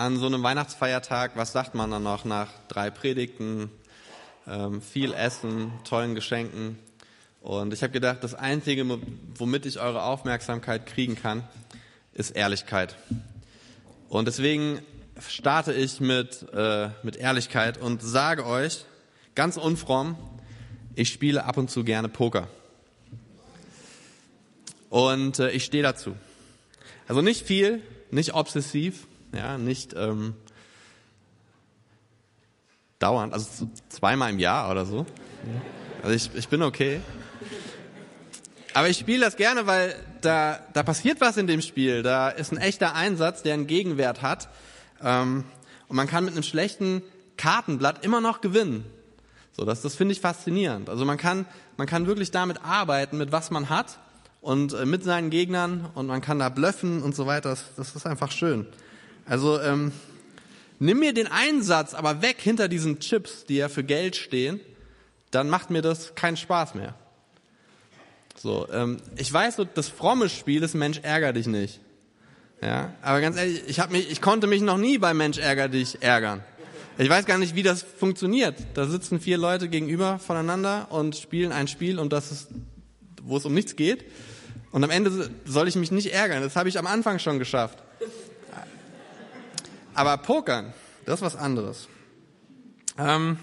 an so einem Weihnachtsfeiertag, was sagt man dann noch nach drei Predigten, ähm, viel Essen, tollen Geschenken? Und ich habe gedacht, das Einzige, womit ich eure Aufmerksamkeit kriegen kann, ist Ehrlichkeit. Und deswegen starte ich mit, äh, mit Ehrlichkeit und sage euch ganz unfromm, ich spiele ab und zu gerne Poker. Und äh, ich stehe dazu. Also nicht viel, nicht obsessiv, ja, nicht ähm, dauernd, also zweimal im Jahr oder so. Also ich, ich bin okay. Aber ich spiele das gerne, weil da, da passiert was in dem Spiel. Da ist ein echter Einsatz, der einen Gegenwert hat. Ähm, und man kann mit einem schlechten Kartenblatt immer noch gewinnen. So, das, das finde ich faszinierend. Also man kann, man kann wirklich damit arbeiten, mit was man hat und äh, mit seinen Gegnern und man kann da blöffen und so weiter. Das, das ist einfach schön. Also ähm, nimm mir den Einsatz aber weg hinter diesen Chips, die ja für Geld stehen, dann macht mir das keinen Spaß mehr. So, ähm, ich weiß, so, das fromme Spiel ist Mensch ärger dich nicht. Ja, aber ganz ehrlich, ich habe mich, ich konnte mich noch nie bei Mensch ärger dich ärgern. Ich weiß gar nicht, wie das funktioniert. Da sitzen vier Leute gegenüber voneinander und spielen ein Spiel und das ist, wo es um nichts geht. Und am Ende soll ich mich nicht ärgern. Das habe ich am Anfang schon geschafft. Aber Pokern, das ist was anderes. Ähm,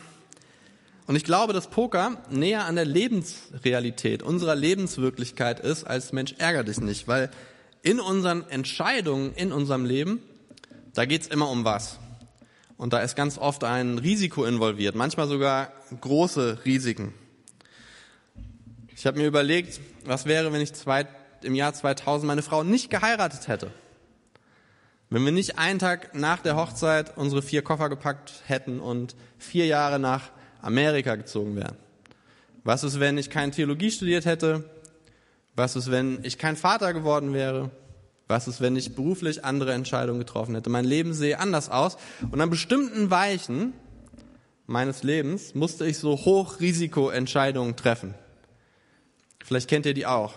und ich glaube, dass Poker näher an der Lebensrealität, unserer Lebenswirklichkeit ist, als Mensch ärger dich nicht. Weil in unseren Entscheidungen in unserem Leben, da geht's immer um was. Und da ist ganz oft ein Risiko involviert, manchmal sogar große Risiken. Ich habe mir überlegt, was wäre, wenn ich zwei, im Jahr 2000 meine Frau nicht geheiratet hätte? Wenn wir nicht einen Tag nach der Hochzeit unsere vier Koffer gepackt hätten und vier Jahre nach Amerika gezogen wären? Was ist, wenn ich keine Theologie studiert hätte? Was ist, wenn ich kein Vater geworden wäre? Was ist, wenn ich beruflich andere Entscheidungen getroffen hätte? Mein Leben sehe anders aus. Und an bestimmten Weichen meines Lebens musste ich so Hochrisikoentscheidungen treffen. Vielleicht kennt ihr die auch.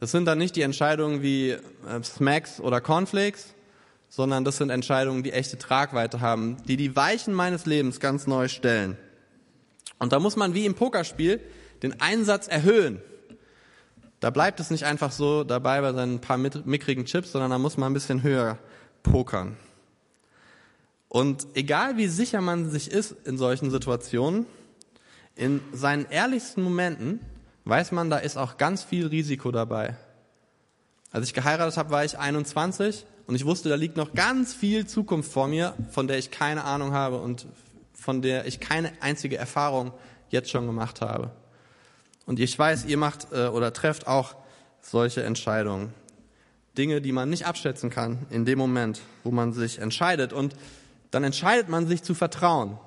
Das sind dann nicht die Entscheidungen wie äh, Smacks oder Cornflakes, sondern das sind Entscheidungen, die echte Tragweite haben, die die Weichen meines Lebens ganz neu stellen. Und da muss man wie im Pokerspiel den Einsatz erhöhen. Da bleibt es nicht einfach so dabei bei seinen paar mickrigen Chips, sondern da muss man ein bisschen höher pokern. Und egal wie sicher man sich ist in solchen Situationen, in seinen ehrlichsten Momenten weiß man, da ist auch ganz viel Risiko dabei. Als ich geheiratet habe, war ich 21 und ich wusste, da liegt noch ganz viel Zukunft vor mir, von der ich keine Ahnung habe und von der ich keine einzige Erfahrung jetzt schon gemacht habe. Und ich weiß, ihr macht äh, oder trefft auch solche Entscheidungen. Dinge, die man nicht abschätzen kann in dem Moment, wo man sich entscheidet. Und dann entscheidet man sich zu vertrauen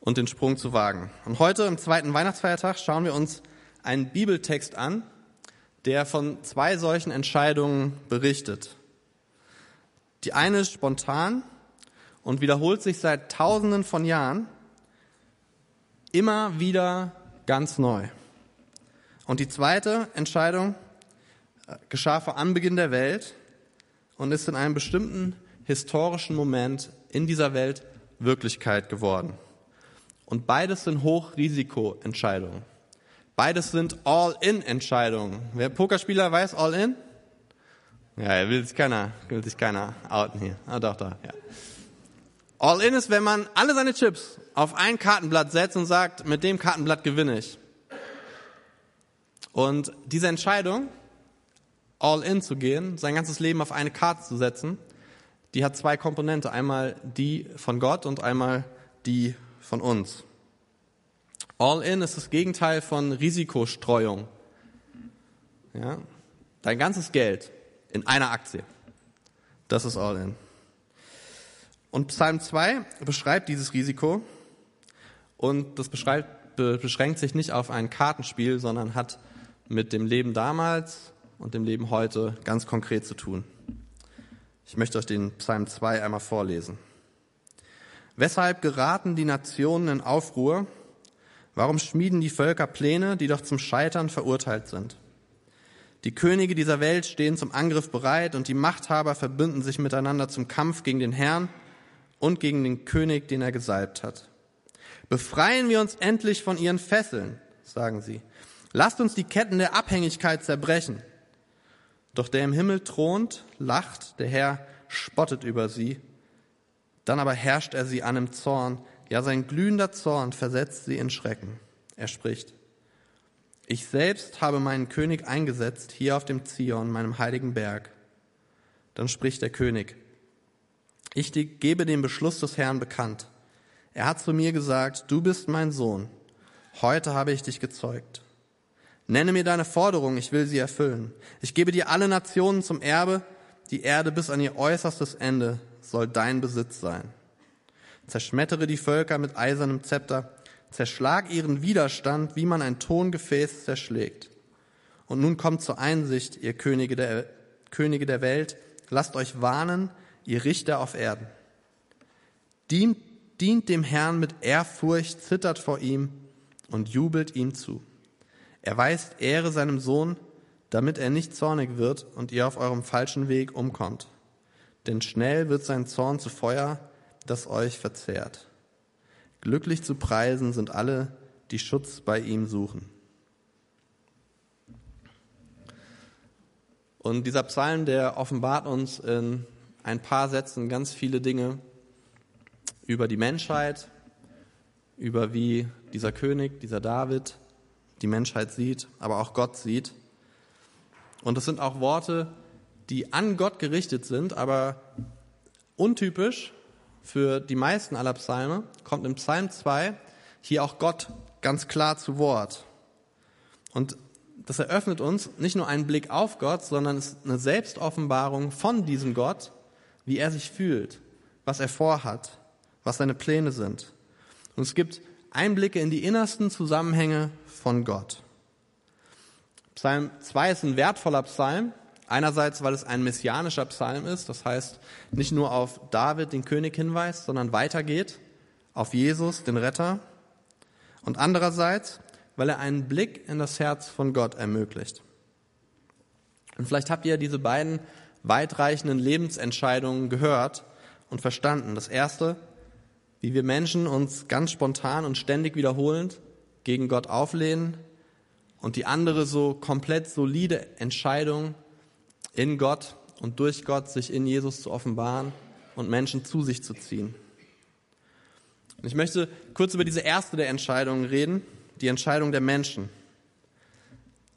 und den Sprung zu wagen. Und heute im zweiten Weihnachtsfeiertag schauen wir uns einen Bibeltext an, der von zwei solchen Entscheidungen berichtet. Die eine ist spontan und wiederholt sich seit Tausenden von Jahren immer wieder ganz neu. Und die zweite Entscheidung äh, geschah vor Anbeginn der Welt und ist in einem bestimmten historischen Moment in dieser Welt Wirklichkeit geworden. Und beides sind Hochrisikoentscheidungen. Beides sind All-In-Entscheidungen. Wer Pokerspieler weiß, All-In? Ja, er will sich keiner, will sich keiner outen hier. Ah, doch, doch, ja. All-In ist, wenn man alle seine Chips auf ein Kartenblatt setzt und sagt, mit dem Kartenblatt gewinne ich. Und diese Entscheidung, All-In zu gehen, sein ganzes Leben auf eine Karte zu setzen, die hat zwei Komponente. Einmal die von Gott und einmal die von uns. All-In ist das Gegenteil von Risikostreuung. Ja? Dein ganzes Geld in einer Aktie. Das ist All-In. Und Psalm 2 beschreibt dieses Risiko und das beschreibt, beschränkt sich nicht auf ein Kartenspiel, sondern hat mit dem Leben damals und dem Leben heute ganz konkret zu tun. Ich möchte euch den Psalm 2 einmal vorlesen. Weshalb geraten die Nationen in Aufruhr? Warum schmieden die Völker Pläne, die doch zum Scheitern verurteilt sind? Die Könige dieser Welt stehen zum Angriff bereit und die Machthaber verbünden sich miteinander zum Kampf gegen den Herrn und gegen den König, den er gesalbt hat. Befreien wir uns endlich von ihren Fesseln, sagen sie. Lasst uns die Ketten der Abhängigkeit zerbrechen. Doch der im Himmel thront, lacht, der Herr spottet über sie. Dann aber herrscht er sie an im Zorn, ja sein glühender Zorn versetzt sie in Schrecken. Er spricht, ich selbst habe meinen König eingesetzt hier auf dem Zion, meinem heiligen Berg. Dann spricht der König, ich gebe den Beschluss des Herrn bekannt. Er hat zu mir gesagt, du bist mein Sohn. Heute habe ich dich gezeugt. Nenne mir deine Forderung, ich will sie erfüllen. Ich gebe dir alle Nationen zum Erbe, die Erde bis an ihr äußerstes Ende soll dein Besitz sein. Zerschmettere die Völker mit eisernem Zepter, zerschlag ihren Widerstand, wie man ein Tongefäß zerschlägt. Und nun kommt zur Einsicht, ihr Könige der, Könige der Welt, lasst euch warnen, ihr Richter auf Erden. Dient, dient dem Herrn mit Ehrfurcht, zittert vor ihm und jubelt ihm zu. Er weist Ehre seinem Sohn, damit er nicht zornig wird und ihr auf eurem falschen Weg umkommt. Denn schnell wird sein Zorn zu Feuer, das euch verzehrt. Glücklich zu preisen sind alle, die Schutz bei ihm suchen. Und dieser Psalm, der offenbart uns in ein paar Sätzen ganz viele Dinge über die Menschheit, über wie dieser König, dieser David die Menschheit sieht, aber auch Gott sieht. Und das sind auch Worte, die an Gott gerichtet sind, aber untypisch für die meisten aller Psalme kommt im Psalm 2 hier auch Gott ganz klar zu Wort. Und das eröffnet uns nicht nur einen Blick auf Gott, sondern es ist eine Selbstoffenbarung von diesem Gott, wie er sich fühlt, was er vorhat, was seine Pläne sind. Und es gibt Einblicke in die innersten Zusammenhänge von Gott. Psalm 2 ist ein wertvoller Psalm. Einerseits, weil es ein messianischer Psalm ist, das heißt nicht nur auf David, den König, hinweist, sondern weitergeht auf Jesus, den Retter. Und andererseits, weil er einen Blick in das Herz von Gott ermöglicht. Und vielleicht habt ihr diese beiden weitreichenden Lebensentscheidungen gehört und verstanden. Das erste, wie wir Menschen uns ganz spontan und ständig wiederholend gegen Gott auflehnen und die andere so komplett solide Entscheidung in Gott und durch Gott sich in Jesus zu offenbaren und Menschen zu sich zu ziehen. Und ich möchte kurz über diese erste der Entscheidungen reden, die Entscheidung der Menschen.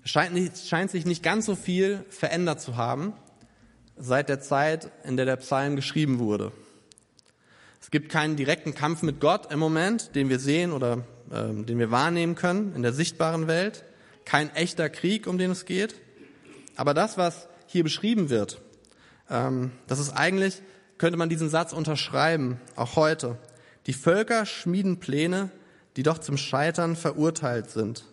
Es scheint, scheint sich nicht ganz so viel verändert zu haben seit der Zeit, in der der Psalm geschrieben wurde. Es gibt keinen direkten Kampf mit Gott im Moment, den wir sehen oder äh, den wir wahrnehmen können in der sichtbaren Welt. Kein echter Krieg, um den es geht. Aber das, was hier beschrieben wird, ähm, das ist eigentlich, könnte man diesen Satz unterschreiben, auch heute. Die Völker schmieden Pläne, die doch zum Scheitern verurteilt sind.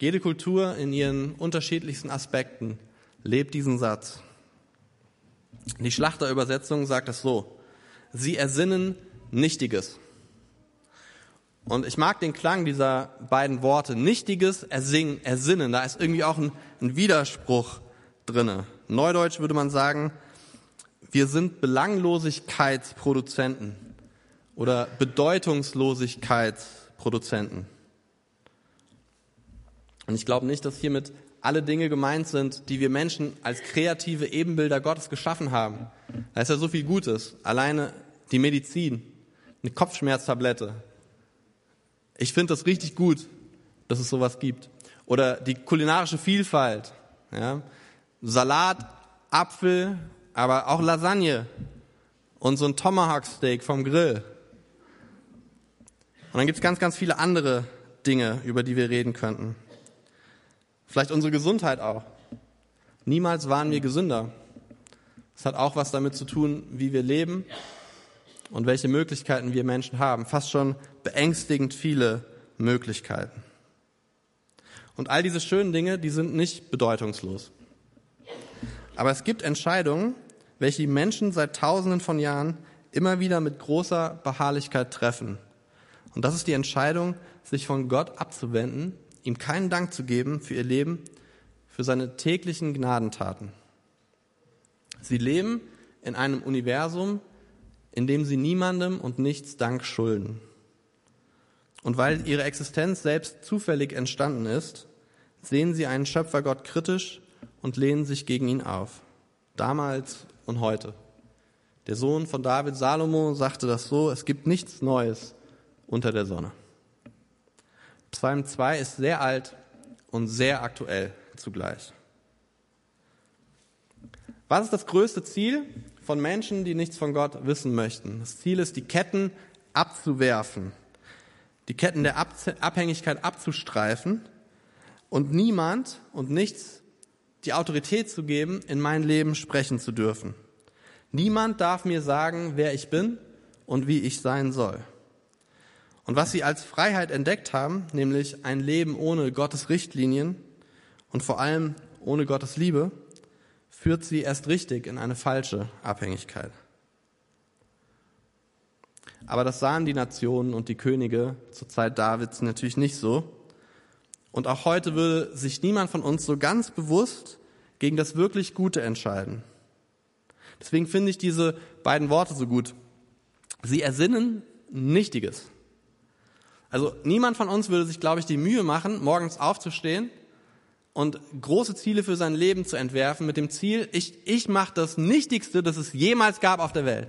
Jede Kultur in ihren unterschiedlichsten Aspekten lebt diesen Satz. Die Schlachterübersetzung sagt es so sie ersinnen Nichtiges. Und ich mag den Klang dieser beiden Worte. Nichtiges, ersingen, ersinnen. Da ist irgendwie auch ein, ein Widerspruch drinne. Neudeutsch würde man sagen, wir sind Belanglosigkeitsproduzenten oder Bedeutungslosigkeitsproduzenten. Und ich glaube nicht, dass hiermit alle Dinge gemeint sind, die wir Menschen als kreative Ebenbilder Gottes geschaffen haben. Da ist ja so viel Gutes. Alleine die Medizin, eine Kopfschmerztablette. Ich finde das richtig gut, dass es sowas gibt. Oder die kulinarische Vielfalt. Ja? Salat, Apfel, aber auch Lasagne und so ein Tomahawk-Steak vom Grill. Und dann gibt es ganz, ganz viele andere Dinge, über die wir reden könnten. Vielleicht unsere Gesundheit auch. Niemals waren wir gesünder. Das hat auch was damit zu tun, wie wir leben und welche Möglichkeiten wir Menschen haben. Fast schon beängstigend viele Möglichkeiten. Und all diese schönen Dinge, die sind nicht bedeutungslos. Aber es gibt Entscheidungen, welche die Menschen seit Tausenden von Jahren immer wieder mit großer Beharrlichkeit treffen. Und das ist die Entscheidung, sich von Gott abzuwenden, ihm keinen Dank zu geben für ihr Leben, für seine täglichen Gnadentaten. Sie leben in einem Universum, in dem sie niemandem und nichts Dank schulden. Und weil ihre Existenz selbst zufällig entstanden ist, sehen sie einen Schöpfergott kritisch und lehnen sich gegen ihn auf. Damals und heute. Der Sohn von David Salomo sagte das so, es gibt nichts Neues unter der Sonne. Psalm 2 ist sehr alt und sehr aktuell zugleich. Was ist das größte Ziel von Menschen, die nichts von Gott wissen möchten? Das Ziel ist, die Ketten abzuwerfen, die Ketten der Abhängigkeit abzustreifen und niemand und nichts die Autorität zu geben, in mein Leben sprechen zu dürfen. Niemand darf mir sagen, wer ich bin und wie ich sein soll. Und was sie als Freiheit entdeckt haben, nämlich ein Leben ohne Gottes Richtlinien und vor allem ohne Gottes Liebe, führt sie erst richtig in eine falsche Abhängigkeit. Aber das sahen die Nationen und die Könige zur Zeit Davids natürlich nicht so. Und auch heute würde sich niemand von uns so ganz bewusst gegen das wirklich Gute entscheiden. Deswegen finde ich diese beiden Worte so gut. Sie ersinnen Nichtiges. Also niemand von uns würde sich, glaube ich, die Mühe machen, morgens aufzustehen und große Ziele für sein Leben zu entwerfen mit dem Ziel, ich, ich mache das Nichtigste, das es jemals gab auf der Welt.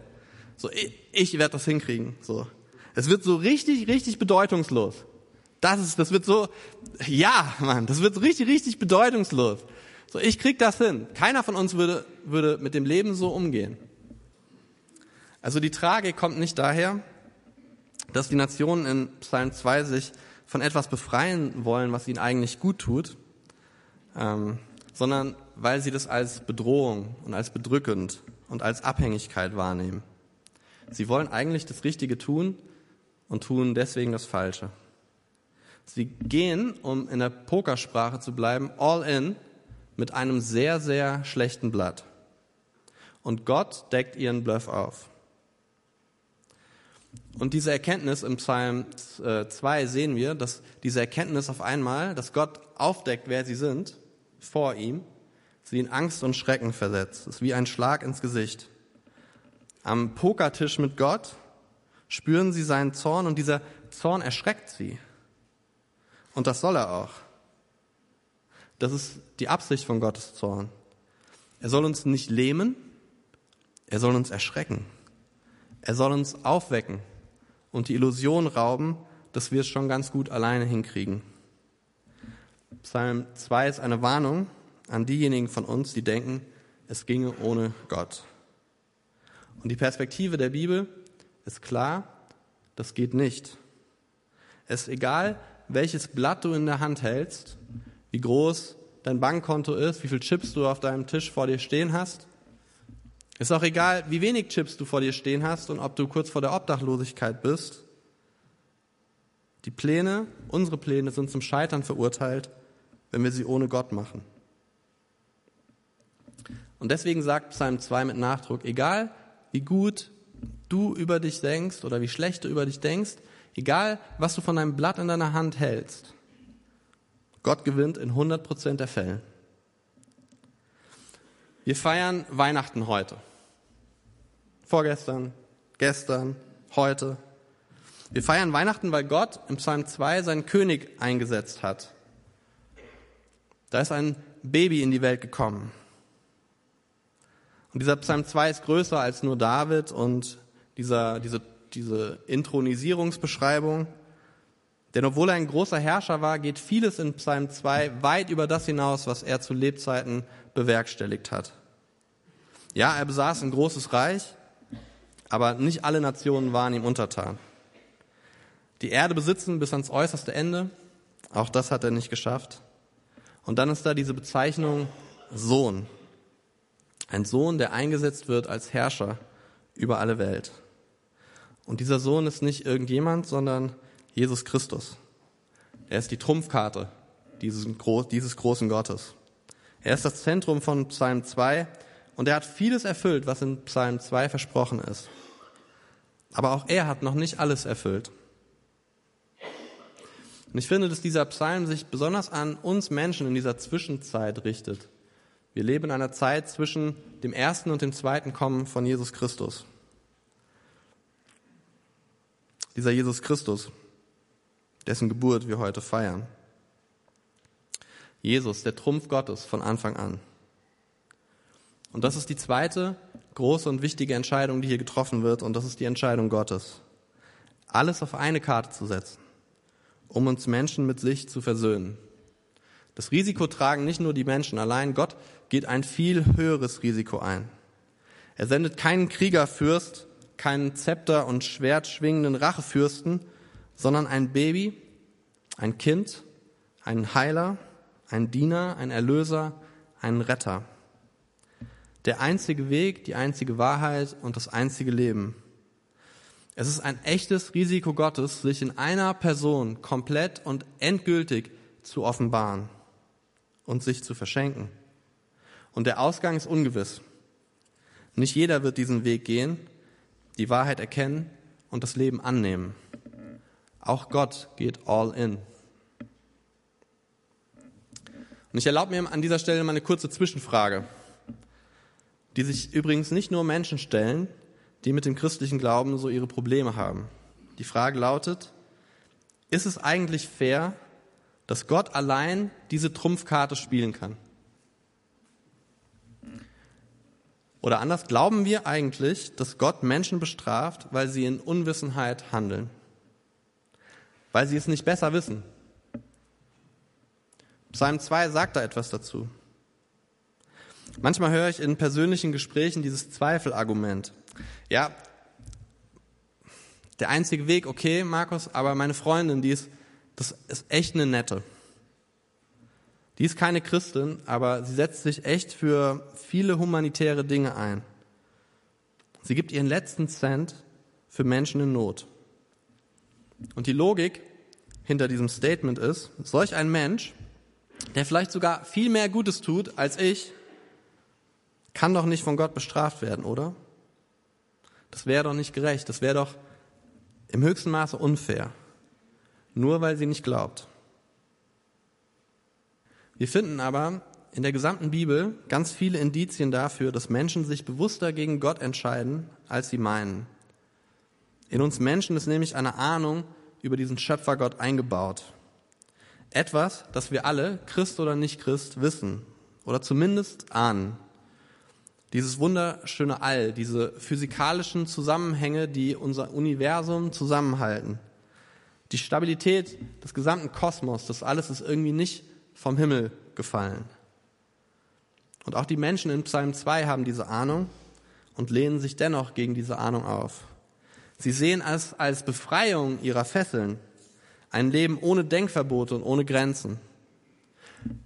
So, ich, ich werde das hinkriegen. So, es wird so richtig, richtig bedeutungslos. Das ist, das wird so, ja, Mann, das wird richtig, richtig bedeutungslos. So, ich krieg das hin. Keiner von uns würde, würde mit dem Leben so umgehen. Also die Tragik kommt nicht daher, dass die Nationen in Psalm 2 sich von etwas befreien wollen, was ihnen eigentlich gut tut, ähm, sondern weil sie das als Bedrohung und als bedrückend und als Abhängigkeit wahrnehmen. Sie wollen eigentlich das Richtige tun und tun deswegen das Falsche. Sie gehen, um in der Pokersprache zu bleiben, all in mit einem sehr, sehr schlechten Blatt. Und Gott deckt ihren Bluff auf. Und diese Erkenntnis im Psalm 2 äh, sehen wir, dass diese Erkenntnis auf einmal, dass Gott aufdeckt, wer sie sind, vor ihm, sie in Angst und Schrecken versetzt. Das ist wie ein Schlag ins Gesicht. Am Pokertisch mit Gott spüren sie seinen Zorn und dieser Zorn erschreckt sie. Und das soll er auch. Das ist die Absicht von Gottes Zorn. Er soll uns nicht lähmen, er soll uns erschrecken. Er soll uns aufwecken und die Illusion rauben, dass wir es schon ganz gut alleine hinkriegen. Psalm 2 ist eine Warnung an diejenigen von uns, die denken, es ginge ohne Gott. Und die Perspektive der Bibel ist klar, das geht nicht. Es ist egal, welches Blatt du in der Hand hältst, wie groß dein Bankkonto ist, wie viele Chips du auf deinem Tisch vor dir stehen hast. Ist auch egal, wie wenig Chips du vor dir stehen hast und ob du kurz vor der Obdachlosigkeit bist. Die Pläne, unsere Pläne sind zum Scheitern verurteilt, wenn wir sie ohne Gott machen. Und deswegen sagt Psalm 2 mit Nachdruck, egal wie gut du über dich denkst oder wie schlecht du über dich denkst, egal was du von deinem Blatt in deiner Hand hältst, Gott gewinnt in 100% der Fälle. Wir feiern Weihnachten heute. Vorgestern, gestern, heute. Wir feiern Weihnachten, weil Gott im Psalm 2 seinen König eingesetzt hat. Da ist ein Baby in die Welt gekommen. Und dieser Psalm 2 ist größer als nur David und dieser, diese, diese Intronisierungsbeschreibung. Denn obwohl er ein großer Herrscher war, geht vieles in Psalm 2 weit über das hinaus, was er zu Lebzeiten bewerkstelligt hat. Ja, er besaß ein großes Reich, aber nicht alle Nationen waren ihm untertan. Die Erde besitzen bis ans äußerste Ende, auch das hat er nicht geschafft. Und dann ist da diese Bezeichnung Sohn. Ein Sohn, der eingesetzt wird als Herrscher über alle Welt. Und dieser Sohn ist nicht irgendjemand, sondern Jesus Christus. Er ist die Trumpfkarte dieses, dieses großen Gottes. Er ist das Zentrum von Psalm 2 und er hat vieles erfüllt, was in Psalm 2 versprochen ist. Aber auch er hat noch nicht alles erfüllt. Und ich finde, dass dieser Psalm sich besonders an uns Menschen in dieser Zwischenzeit richtet. Wir leben in einer Zeit zwischen dem ersten und dem zweiten Kommen von Jesus Christus. Dieser Jesus Christus, dessen Geburt wir heute feiern. Jesus, der Trumpf Gottes von Anfang an. Und das ist die zweite große und wichtige Entscheidung, die hier getroffen wird, und das ist die Entscheidung Gottes. Alles auf eine Karte zu setzen, um uns Menschen mit sich zu versöhnen. Das Risiko tragen nicht nur die Menschen allein, Gott geht ein viel höheres Risiko ein. Er sendet keinen Kriegerfürst, keinen Zepter und Schwert schwingenden Rachefürsten, sondern ein Baby, ein Kind, einen Heiler, ein Diener, ein Erlöser, ein Retter. Der einzige Weg, die einzige Wahrheit und das einzige Leben. Es ist ein echtes Risiko Gottes, sich in einer Person komplett und endgültig zu offenbaren und sich zu verschenken. Und der Ausgang ist ungewiss. Nicht jeder wird diesen Weg gehen, die Wahrheit erkennen und das Leben annehmen. Auch Gott geht all in. Und ich erlaube mir an dieser Stelle mal eine kurze Zwischenfrage, die sich übrigens nicht nur Menschen stellen, die mit dem christlichen Glauben so ihre Probleme haben. Die Frage lautet, ist es eigentlich fair, dass Gott allein diese Trumpfkarte spielen kann? Oder anders, glauben wir eigentlich, dass Gott Menschen bestraft, weil sie in Unwissenheit handeln? Weil sie es nicht besser wissen? Psalm 2 sagt da etwas dazu. Manchmal höre ich in persönlichen Gesprächen dieses Zweifelargument. Ja, der einzige Weg, okay, Markus, aber meine Freundin, die ist, das ist echt eine nette. Die ist keine Christin, aber sie setzt sich echt für viele humanitäre Dinge ein. Sie gibt ihren letzten Cent für Menschen in Not. Und die Logik hinter diesem Statement ist, solch ein Mensch der vielleicht sogar viel mehr Gutes tut als ich, kann doch nicht von Gott bestraft werden, oder? Das wäre doch nicht gerecht, das wäre doch im höchsten Maße unfair, nur weil sie nicht glaubt. Wir finden aber in der gesamten Bibel ganz viele Indizien dafür, dass Menschen sich bewusster gegen Gott entscheiden, als sie meinen. In uns Menschen ist nämlich eine Ahnung über diesen Schöpfergott eingebaut. Etwas, das wir alle, Christ oder nicht Christ, wissen oder zumindest ahnen. Dieses wunderschöne All, diese physikalischen Zusammenhänge, die unser Universum zusammenhalten. Die Stabilität des gesamten Kosmos, das alles ist irgendwie nicht vom Himmel gefallen. Und auch die Menschen in Psalm 2 haben diese Ahnung und lehnen sich dennoch gegen diese Ahnung auf. Sie sehen es als Befreiung ihrer Fesseln ein Leben ohne Denkverbote und ohne Grenzen.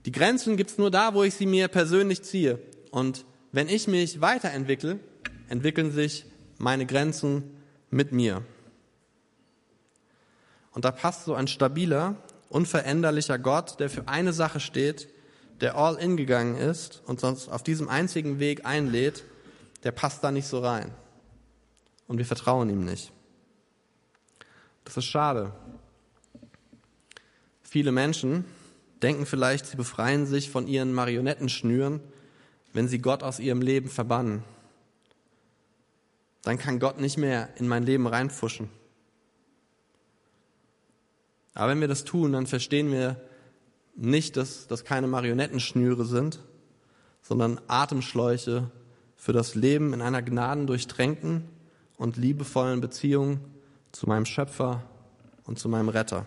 Die Grenzen gibt's nur da, wo ich sie mir persönlich ziehe. Und wenn ich mich weiterentwickle, entwickeln sich meine Grenzen mit mir. Und da passt so ein stabiler, unveränderlicher Gott, der für eine Sache steht, der all in gegangen ist und sonst auf diesem einzigen Weg einlädt, der passt da nicht so rein. Und wir vertrauen ihm nicht. Das ist schade, Viele Menschen denken vielleicht, sie befreien sich von ihren Marionettenschnüren, wenn sie Gott aus ihrem Leben verbannen. Dann kann Gott nicht mehr in mein Leben reinfuschen. Aber wenn wir das tun, dann verstehen wir nicht, dass das keine Marionettenschnüre sind, sondern Atemschläuche für das Leben in einer gnadendurchtränkten und liebevollen Beziehung zu meinem Schöpfer und zu meinem Retter.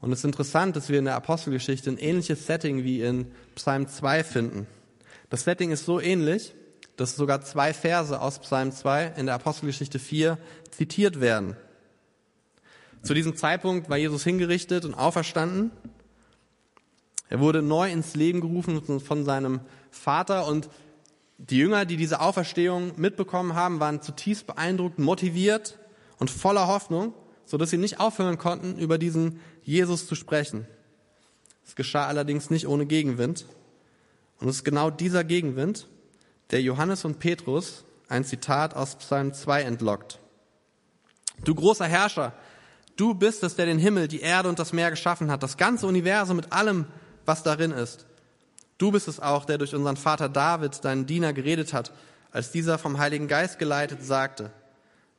Und es ist interessant, dass wir in der Apostelgeschichte ein ähnliches Setting wie in Psalm 2 finden. Das Setting ist so ähnlich, dass sogar zwei Verse aus Psalm 2 in der Apostelgeschichte 4 zitiert werden. Zu diesem Zeitpunkt war Jesus hingerichtet und auferstanden. Er wurde neu ins Leben gerufen von seinem Vater und die Jünger, die diese Auferstehung mitbekommen haben, waren zutiefst beeindruckt, motiviert und voller Hoffnung so dass sie nicht aufhören konnten, über diesen Jesus zu sprechen. Es geschah allerdings nicht ohne Gegenwind. Und es ist genau dieser Gegenwind, der Johannes und Petrus ein Zitat aus Psalm 2 entlockt. Du großer Herrscher, Du bist es, der den Himmel, die Erde und das Meer geschaffen hat, das ganze Universum mit allem, was darin ist. Du bist es auch, der durch unseren Vater David, deinen Diener, geredet hat, als dieser vom Heiligen Geist geleitet sagte,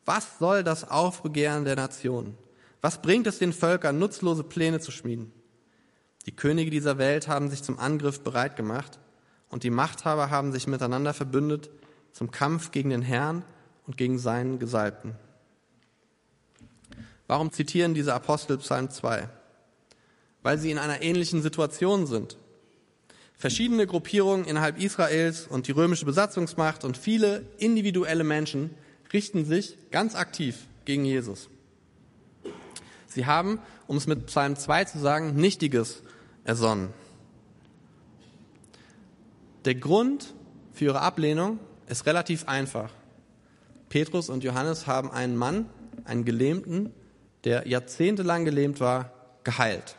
was soll das Aufbegehren der Nationen? Was bringt es den Völkern, nutzlose Pläne zu schmieden? Die Könige dieser Welt haben sich zum Angriff bereit gemacht und die Machthaber haben sich miteinander verbündet zum Kampf gegen den Herrn und gegen seinen Gesalbten. Warum zitieren diese Apostel Psalm 2? Weil sie in einer ähnlichen Situation sind. Verschiedene Gruppierungen innerhalb Israels und die römische Besatzungsmacht und viele individuelle Menschen richten sich ganz aktiv gegen Jesus. Sie haben, um es mit Psalm 2 zu sagen, Nichtiges ersonnen. Der Grund für ihre Ablehnung ist relativ einfach. Petrus und Johannes haben einen Mann, einen Gelähmten, der jahrzehntelang gelähmt war, geheilt.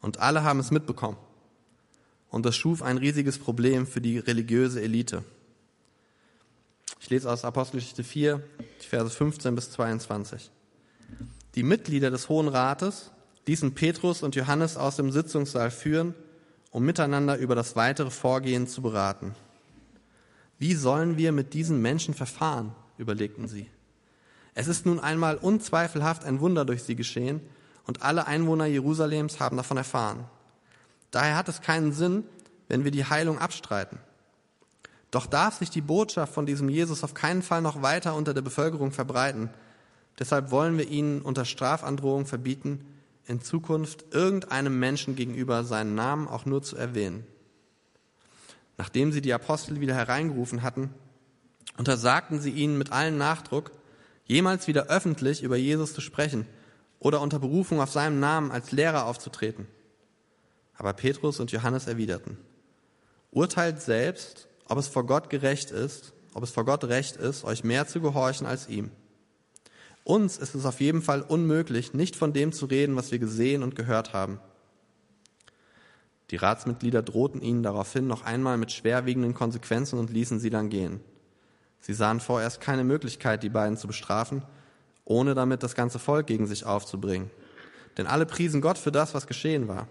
Und alle haben es mitbekommen. Und das schuf ein riesiges Problem für die religiöse Elite. Ich lese aus Apostelgeschichte 4, die Verse 15 bis 22. Die Mitglieder des Hohen Rates ließen Petrus und Johannes aus dem Sitzungssaal führen, um miteinander über das weitere Vorgehen zu beraten. Wie sollen wir mit diesen Menschen verfahren? überlegten sie. Es ist nun einmal unzweifelhaft ein Wunder durch sie geschehen, und alle Einwohner Jerusalems haben davon erfahren. Daher hat es keinen Sinn, wenn wir die Heilung abstreiten. Doch darf sich die Botschaft von diesem Jesus auf keinen Fall noch weiter unter der Bevölkerung verbreiten. Deshalb wollen wir ihnen unter Strafandrohung verbieten, in Zukunft irgendeinem Menschen gegenüber seinen Namen auch nur zu erwähnen. Nachdem sie die Apostel wieder hereingerufen hatten, untersagten sie ihnen mit allem Nachdruck, jemals wieder öffentlich über Jesus zu sprechen oder unter Berufung auf seinem Namen als Lehrer aufzutreten. Aber Petrus und Johannes erwiderten, urteilt selbst, ob es vor Gott gerecht ist, ob es vor Gott recht ist, euch mehr zu gehorchen als ihm. Uns ist es auf jeden Fall unmöglich, nicht von dem zu reden, was wir gesehen und gehört haben. Die Ratsmitglieder drohten ihnen daraufhin noch einmal mit schwerwiegenden Konsequenzen und ließen sie dann gehen. Sie sahen vorerst keine Möglichkeit, die beiden zu bestrafen, ohne damit das ganze Volk gegen sich aufzubringen. Denn alle priesen Gott für das, was geschehen war.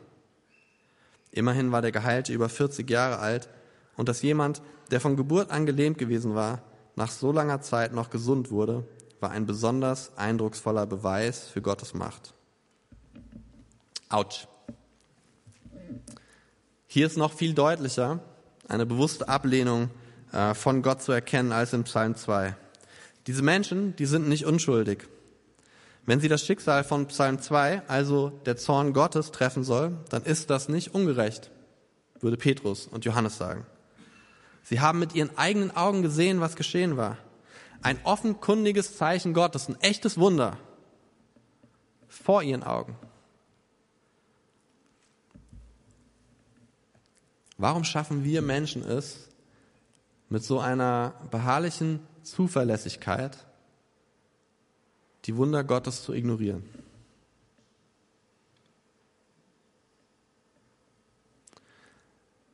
Immerhin war der Geheilte über 40 Jahre alt und dass jemand, der von Geburt an gelähmt gewesen war, nach so langer Zeit noch gesund wurde, war ein besonders eindrucksvoller Beweis für Gottes Macht. Autsch. Hier ist noch viel deutlicher eine bewusste Ablehnung von Gott zu erkennen als in Psalm 2. Diese Menschen, die sind nicht unschuldig. Wenn sie das Schicksal von Psalm 2, also der Zorn Gottes, treffen soll, dann ist das nicht ungerecht, würde Petrus und Johannes sagen. Sie haben mit ihren eigenen Augen gesehen, was geschehen war. Ein offenkundiges Zeichen Gottes, ein echtes Wunder vor ihren Augen. Warum schaffen wir Menschen es, mit so einer beharrlichen Zuverlässigkeit die Wunder Gottes zu ignorieren?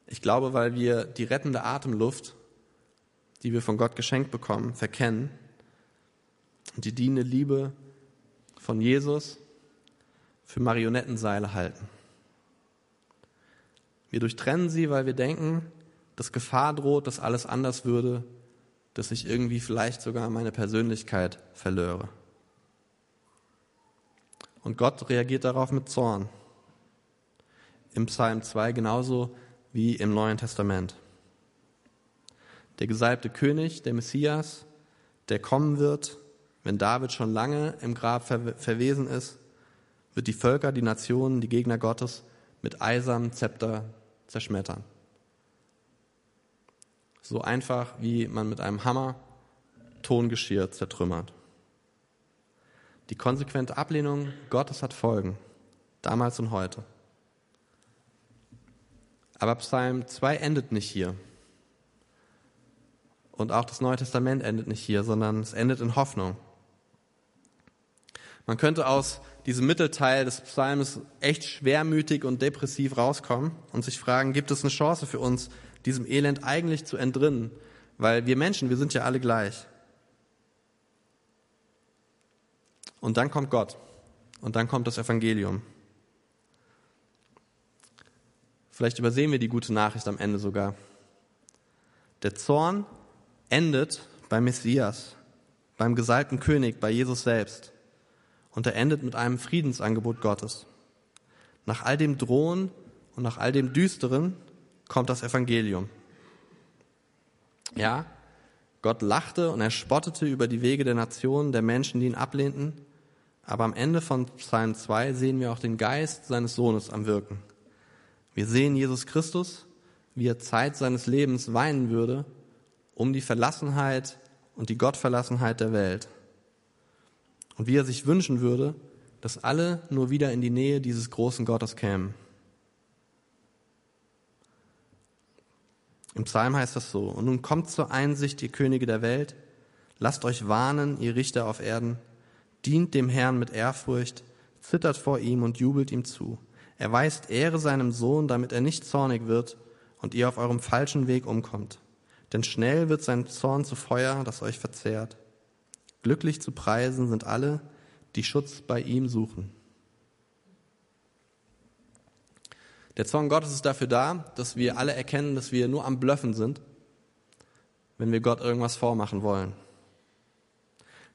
Ich glaube, weil wir die rettende Atemluft die wir von Gott geschenkt bekommen, verkennen und die dienende Liebe von Jesus für Marionettenseile halten. Wir durchtrennen sie, weil wir denken, dass Gefahr droht, dass alles anders würde, dass ich irgendwie vielleicht sogar meine Persönlichkeit verlöre. Und Gott reagiert darauf mit Zorn. Im Psalm 2 genauso wie im Neuen Testament der gesalbte König, der Messias, der kommen wird, wenn David schon lange im Grab verwesen ist, wird die Völker, die Nationen, die Gegner Gottes mit eisernem Zepter zerschmettern. So einfach, wie man mit einem Hammer Tongeschirr zertrümmert. Die konsequente Ablehnung Gottes hat Folgen, damals und heute. Aber Psalm 2 endet nicht hier. Und auch das Neue Testament endet nicht hier, sondern es endet in Hoffnung. Man könnte aus diesem Mittelteil des Psalms echt schwermütig und depressiv rauskommen und sich fragen, gibt es eine Chance für uns, diesem Elend eigentlich zu entrinnen? Weil wir Menschen, wir sind ja alle gleich. Und dann kommt Gott. und dann kommt das Evangelium. Vielleicht übersehen wir die gute Nachricht am Ende sogar. Der Zorn endet beim Messias, beim gesalbten König, bei Jesus selbst. Und er endet mit einem Friedensangebot Gottes. Nach all dem Drohen und nach all dem Düsteren kommt das Evangelium. Ja, Gott lachte und er spottete über die Wege der Nationen, der Menschen, die ihn ablehnten. Aber am Ende von Psalm 2 sehen wir auch den Geist seines Sohnes am Wirken. Wir sehen Jesus Christus, wie er Zeit seines Lebens weinen würde, um die Verlassenheit und die Gottverlassenheit der Welt. Und wie er sich wünschen würde, dass alle nur wieder in die Nähe dieses großen Gottes kämen. Im Psalm heißt das so, und nun kommt zur Einsicht, ihr Könige der Welt, lasst euch warnen, ihr Richter auf Erden, dient dem Herrn mit Ehrfurcht, zittert vor ihm und jubelt ihm zu. Erweist Ehre seinem Sohn, damit er nicht zornig wird und ihr auf eurem falschen Weg umkommt. Denn schnell wird sein Zorn zu Feuer, das euch verzehrt. Glücklich zu preisen sind alle, die Schutz bei ihm suchen. Der Zorn Gottes ist dafür da, dass wir alle erkennen, dass wir nur am Blöffen sind, wenn wir Gott irgendwas vormachen wollen.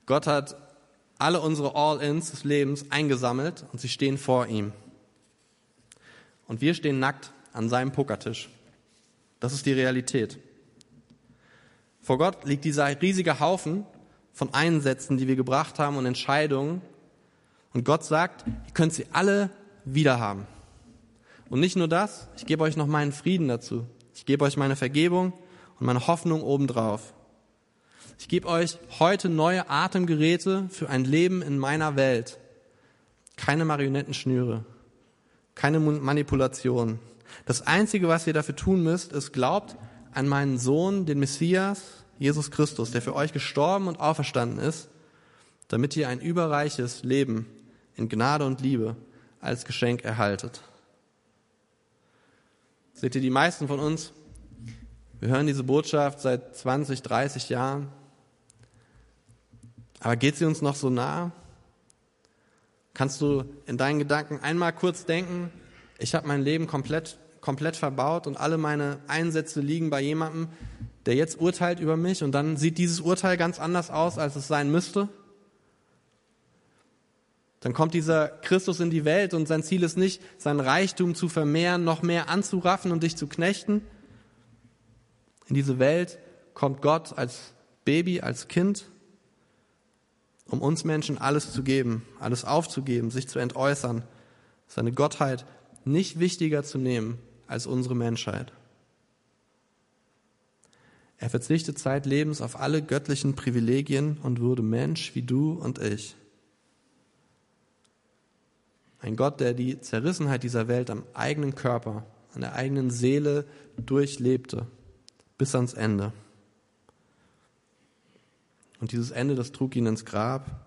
Gott hat alle unsere All-Ins des Lebens eingesammelt und sie stehen vor ihm. Und wir stehen nackt an seinem Pokertisch. Das ist die Realität. Vor Gott liegt dieser riesige Haufen von Einsätzen, die wir gebracht haben und Entscheidungen. Und Gott sagt, ihr könnt sie alle wieder haben. Und nicht nur das, ich gebe euch noch meinen Frieden dazu. Ich gebe euch meine Vergebung und meine Hoffnung obendrauf. Ich gebe euch heute neue Atemgeräte für ein Leben in meiner Welt. Keine Marionettenschnüre, keine Manipulation. Das Einzige, was ihr dafür tun müsst, ist, glaubt an meinen Sohn, den Messias, Jesus Christus, der für euch gestorben und auferstanden ist, damit ihr ein überreiches Leben in Gnade und Liebe als Geschenk erhaltet. Seht ihr, die meisten von uns, wir hören diese Botschaft seit 20, 30 Jahren, aber geht sie uns noch so nah? Kannst du in deinen Gedanken einmal kurz denken, ich habe mein Leben komplett, komplett verbaut und alle meine Einsätze liegen bei jemandem, der jetzt urteilt über mich und dann sieht dieses Urteil ganz anders aus, als es sein müsste? Dann kommt dieser Christus in die Welt und sein Ziel ist nicht, sein Reichtum zu vermehren, noch mehr anzuraffen und dich zu knechten. In diese Welt kommt Gott als Baby, als Kind, um uns Menschen alles zu geben, alles aufzugeben, sich zu entäußern, seine Gottheit nicht wichtiger zu nehmen als unsere Menschheit. Er verzichtet zeitlebens auf alle göttlichen Privilegien und wurde Mensch wie du und ich. Ein Gott, der die Zerrissenheit dieser Welt am eigenen Körper, an der eigenen Seele durchlebte, bis ans Ende. Und dieses Ende, das trug ihn ins Grab.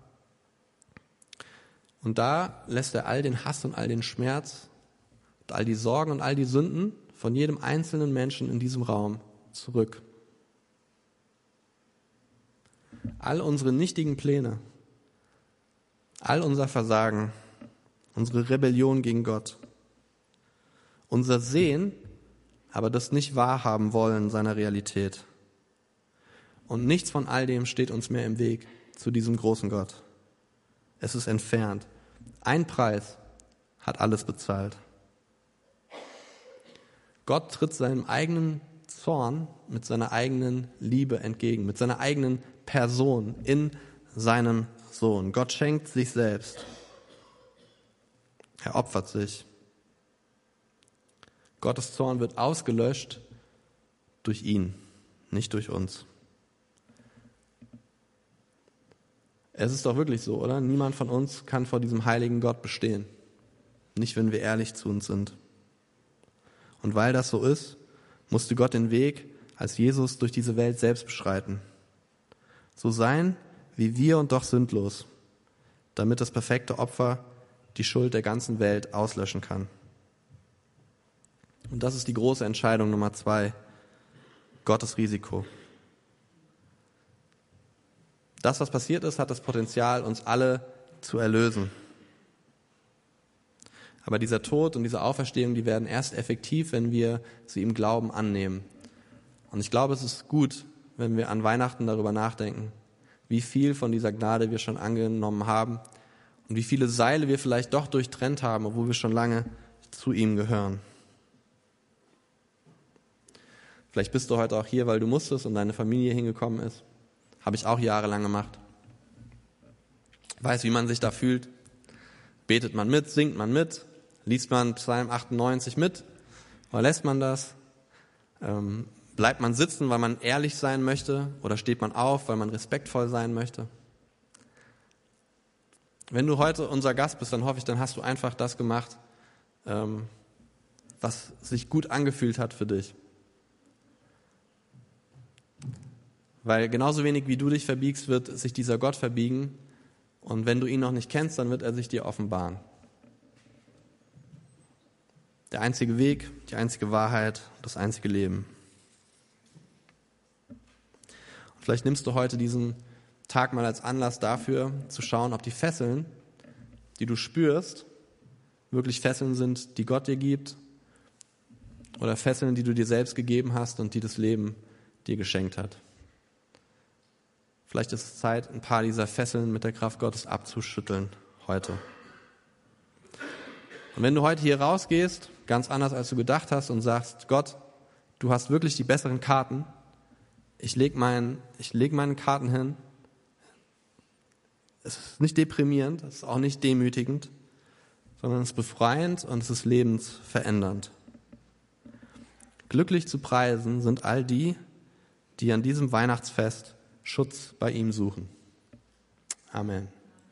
Und da lässt er all den Hass und all den Schmerz, und all die Sorgen und all die Sünden von jedem einzelnen Menschen in diesem Raum zurück. All unsere nichtigen Pläne, all unser Versagen, unsere Rebellion gegen Gott, unser Sehen, aber das nicht wahrhaben wollen seiner Realität. Und nichts von all dem steht uns mehr im Weg zu diesem großen Gott. Es ist entfernt. Ein Preis hat alles bezahlt. Gott tritt seinem eigenen Zorn mit seiner eigenen Liebe entgegen, mit seiner eigenen Person in seinem Sohn. Gott schenkt sich selbst. Er opfert sich. Gottes Zorn wird ausgelöscht durch ihn, nicht durch uns. Es ist doch wirklich so, oder? Niemand von uns kann vor diesem heiligen Gott bestehen. Nicht, wenn wir ehrlich zu uns sind. Und weil das so ist, musste Gott den Weg als Jesus durch diese Welt selbst beschreiten. So sein wie wir und doch sündlos, damit das perfekte Opfer die Schuld der ganzen Welt auslöschen kann. Und das ist die große Entscheidung Nummer zwei. Gottes Risiko. Das, was passiert ist, hat das Potenzial, uns alle zu erlösen. Aber dieser Tod und diese Auferstehung, die werden erst effektiv, wenn wir sie im Glauben annehmen. Und ich glaube, es ist gut, wenn wir an Weihnachten darüber nachdenken, wie viel von dieser Gnade wir schon angenommen haben und wie viele Seile wir vielleicht doch durchtrennt haben, obwohl wir schon lange zu ihm gehören. Vielleicht bist du heute auch hier, weil du musstest und deine Familie hingekommen ist. Habe ich auch jahrelang gemacht. Weiß, wie man sich da fühlt. Betet man mit, singt man mit, liest man Psalm 98 mit oder lässt man das? Ähm, bleibt man sitzen, weil man ehrlich sein möchte oder steht man auf, weil man respektvoll sein möchte? Wenn du heute unser Gast bist, dann hoffe ich, dann hast du einfach das gemacht, ähm, was sich gut angefühlt hat für dich. Weil genauso wenig wie du dich verbiegst, wird sich dieser Gott verbiegen. Und wenn du ihn noch nicht kennst, dann wird er sich dir offenbaren. Der einzige Weg, die einzige Wahrheit, das einzige Leben. Und vielleicht nimmst du heute diesen Tag mal als Anlass dafür, zu schauen, ob die Fesseln, die du spürst, wirklich Fesseln sind, die Gott dir gibt, oder Fesseln, die du dir selbst gegeben hast und die das Leben dir geschenkt hat. Vielleicht ist es Zeit, ein paar dieser Fesseln mit der Kraft Gottes abzuschütteln heute. Und wenn du heute hier rausgehst, ganz anders als du gedacht hast und sagst, Gott, du hast wirklich die besseren Karten, ich lege mein, leg meine Karten hin, es ist nicht deprimierend, es ist auch nicht demütigend, sondern es ist befreiend und es ist lebensverändernd. Glücklich zu preisen sind all die, die an diesem Weihnachtsfest Schutz bei ihm suchen. Amen.